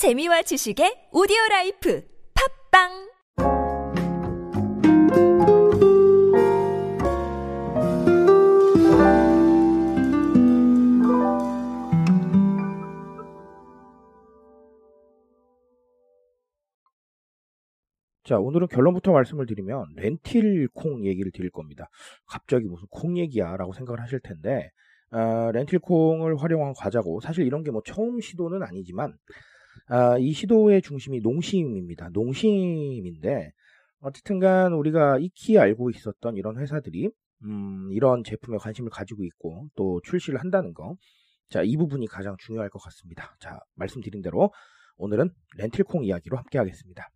재미와 지식의 오디오 라이프 팟빵 자, 오늘은 결론부터 말씀을 드리면 렌틸 콩 얘기를 드릴 겁니다. 갑자기 무슨 콩 얘기야 라고 생각을 하실 텐데 아, 렌틸 콩을 활용한 과자고 사실 이런 게 뭐 처음 시도는 아니지만 아, 이 시도의 중심이 농심입니다. 농심인데 어쨌든간 우리가 익히 알고 있었던 이런 회사들이 음, 이런 제품에 관심을 가지고 있고 또 출시를 한다는 거. 자, 이 부분이 가장 중요할 것 같습니다. 자, 말씀드린 대로 오늘은 렌틸콩 이야기로 함께 하겠습니다.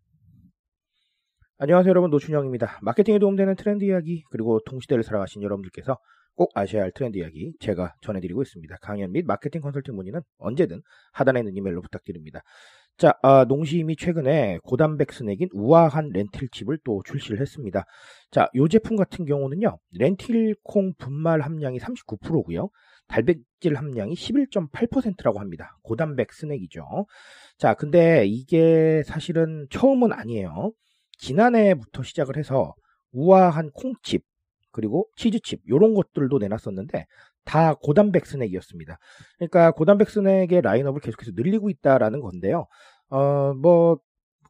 안녕하세요 여러분 노준영입니다. 마케팅에 도움되는 트렌드 이야기 그리고 동시대를 살아가신 여러분들께서 꼭 아셔야 할 트렌드 이야기 제가 전해드리고 있습니다. 강연 및 마케팅 컨설팅 문의는 언제든 하단에 있는 이메일로 부탁드립니다. 자, 아, 농심이 최근에 고단백 스낵인 우아한 렌틸칩을 또 출시를 했습니다. 자, 이 제품 같은 경우는요, 렌틸콩 분말 함량이 39%고요. 달백질 함량이 11.8%라고 합니다. 고단백 스낵이죠. 자, 근데 이게 사실은 처음은 아니에요. 지난해부터 시작을 해서 우아한 콩칩 그리고 치즈칩 이런 것들도 내놨었는데 다 고단백 스낵이었습니다. 그러니까 고단백 스낵의 라인업을 계속해서 늘리고 있다라는 건데요. 어, 뭐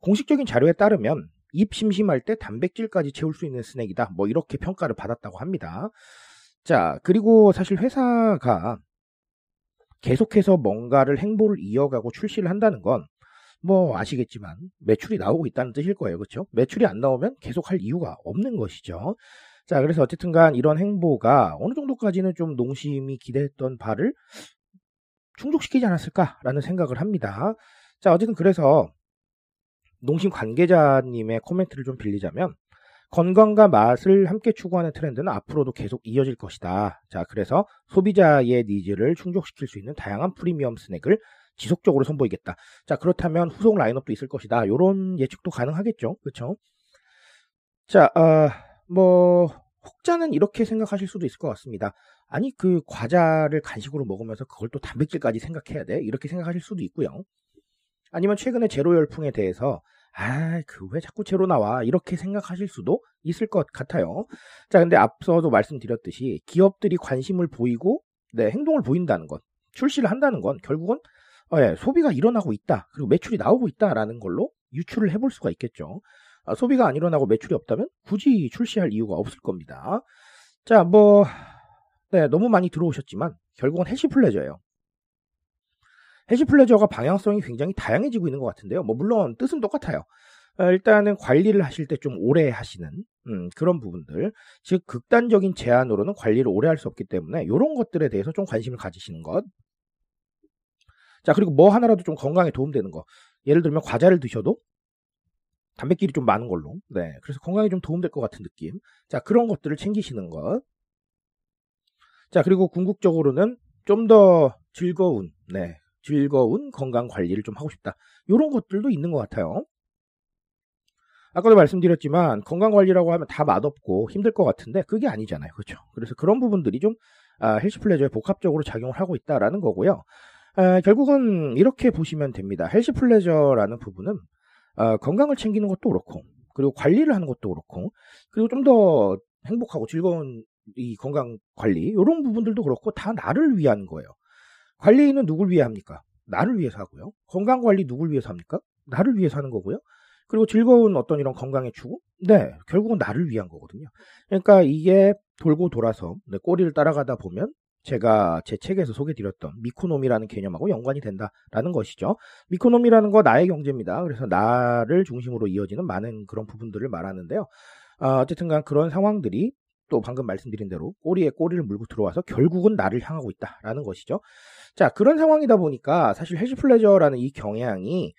공식적인 자료에 따르면 입 심심할 때 단백질까지 채울 수 있는 스낵이다. 뭐 이렇게 평가를 받았다고 합니다. 자, 그리고 사실 회사가 계속해서 뭔가를 행보를 이어가고 출시를 한다는 건 뭐 아시겠지만 매출이 나오고 있다는 뜻일 거예요. 그렇죠? 매출이 안 나오면 계속 할 이유가 없는 것이죠. 자, 그래서 어쨌든 간 이런 행보가 어느 정도까지는 좀 농심이 기대했던 바를 충족시키지 않았을까라는 생각을 합니다. 자, 어쨌든 그래서 농심 관계자님의 코멘트를 좀 빌리자면 건강과 맛을 함께 추구하는 트렌드는 앞으로도 계속 이어질 것이다. 자, 그래서 소비자의 needs를 충족시킬 수 있는 다양한 프리미엄 스낵을 지속적으로 선보이겠다. 자, 그렇다면 후속 라인업도 있을 것이다. 이런 예측도 가능하겠죠. 그렇죠? 자, 어, 뭐 혹자는 이렇게 생각하실 수도 있을 것 같습니다. 아니 그 과자를 간식으로 먹으면서 그걸 또 단백질까지 생각해야 돼? 이렇게 생각하실 수도 있고요. 아니면 최근에 제로 열풍에 대해서 아, 그 왜 자꾸 제로 나와? 이렇게 생각하실 수도 있을 것 같아요. 자, 근데 앞서도 말씀드렸듯이 기업들이 관심을 보이고 네, 행동을 보인다는 것, 출시를 한다는 건 결국은 어, 예, 소비가 일어나고 있다. 그리고 매출이 나오고 있다라는 걸로 유추를 해볼 수가 있겠죠. 아, 소비가 안 일어나고 매출이 없다면 굳이 출시할 이유가 없을 겁니다. 자, 뭐, 네, 너무 많이 들어오셨지만 결국은 해시 플레저예요. 해시 플레저가 방향성이 굉장히 다양해지고 있는 것 같은데요. 뭐, 물론 뜻은 똑같아요. 어, 일단은 관리를 하실 때 좀 오래 하시는 음, 그런 부분들, 즉 극단적인 제한으로는 관리를 오래 할 수 없기 때문에 이런 것들에 대해서 좀 관심을 가지시는 것. 자, 그리고 뭐 하나라도 좀 건강에 도움되는 거. 예를 들면 과자를 드셔도 단백질이 좀 많은 걸로. 네. 그래서 건강에 좀 도움될 것 같은 느낌. 자, 그런 것들을 챙기시는 것. 자, 그리고 궁극적으로는 좀 더 즐거운, 네. 즐거운 건강 관리를 좀 하고 싶다. 이런 것들도 있는 것 같아요. 아까도 말씀드렸지만 건강 관리라고 하면 다 맛없고 힘들 것 같은데 그게 아니잖아요. 그렇죠? 그래서 그런 부분들이 좀 아, 헬스 플레저에 복합적으로 작용을 하고 있다라는 거고요. 아, 결국은 이렇게 보시면 됩니다. 헬스 플레저라는 부분은 아, 건강을 챙기는 것도 그렇고 그리고 관리를 하는 것도 그렇고 그리고 좀 더 행복하고 즐거운 이 건강 관리 이런 부분들도 그렇고 다 나를 위한 거예요. 관리는 누굴 위해 합니까? 나를 위해서 하고요. 건강 관리 누굴 위해서 합니까? 나를 위해서 하는 거고요. 그리고 즐거운 어떤 이런 건강의 추구? 네, 결국은 나를 위한 거거든요. 그러니까 이게 돌고 돌아서 네, 꼬리를 따라가다 보면 제가 제 책에서 소개드렸던 미코노미라는 개념하고 연관이 된다라는 것이죠. 미코노미라는 거 나의 경제입니다. 그래서 나를 중심으로 이어지는 많은 그런 부분들을 말하는데요. 어, 어쨌든간 그런 상황들이 또 방금 말씀드린 대로 꼬리에 꼬리를 물고 들어와서 결국은 나를 향하고 있다라는 것이죠. 자, 그런 상황이다 보니까 사실 헬시 플레저라는 이 경향이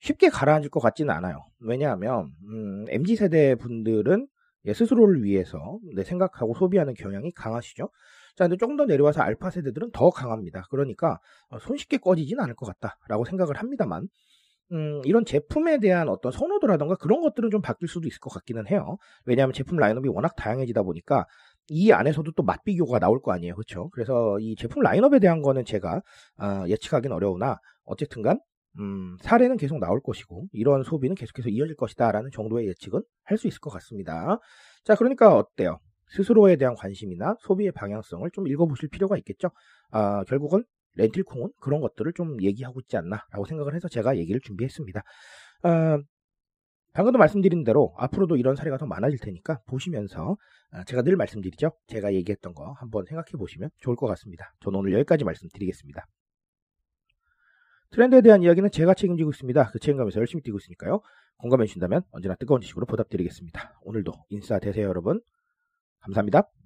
쉽게 가라앉을 것 같지는 않아요. 왜냐하면 음, MZ 세대 분들은 예, 스스로를 위해서 네, 생각하고 소비하는 경향이 강하시죠. 자, 근데 조금 더 내려와서 알파 세대들은 더 강합니다. 그러니까 어, 손쉽게 꺼지진 않을 것 같다라고 생각을 합니다만, 음, 이런 제품에 대한 어떤 선호도라던가 그런 것들은 좀 바뀔 수도 있을 것 같기는 해요. 왜냐하면 제품 라인업이 워낙 다양해지다 보니까 이 안에서도 또 맛 비교가 나올 거 아니에요. 그렇죠? 그래서 이 제품 라인업에 대한 거는 제가 어, 예측하기는 어려우나 어쨌든간 음, 사례는 계속 나올 것이고 이런 소비는 계속해서 이어질 것이다라는 정도의 예측은 할 수 있을 것 같습니다. 자, 그러니까 어때요? 스스로에 대한 관심이나 소비의 방향성을 좀 읽어보실 필요가 있겠죠. 아, 결국은 렌틸콩은 그런 것들을 좀 얘기하고 있지 않나라고 생각을 해서 제가 얘기를 준비했습니다. 아, 방금도 말씀드린 대로 앞으로도 이런 사례가 더 많아질 테니까 보시면서 아, 제가 늘 말씀드리죠. 제가 얘기했던 거 한번 생각해 보시면 좋을 것 같습니다. 저는 오늘 여기까지 말씀드리겠습니다. 트렌드에 대한 이야기는 제가 책임지고 있습니다. 그 책임감에서 열심히 뛰고 있으니까요. 공감해 주신다면 언제나 뜨거운 지식으로 보답드리겠습니다. 오늘도 인싸 되세요 여러분. 감사합니다.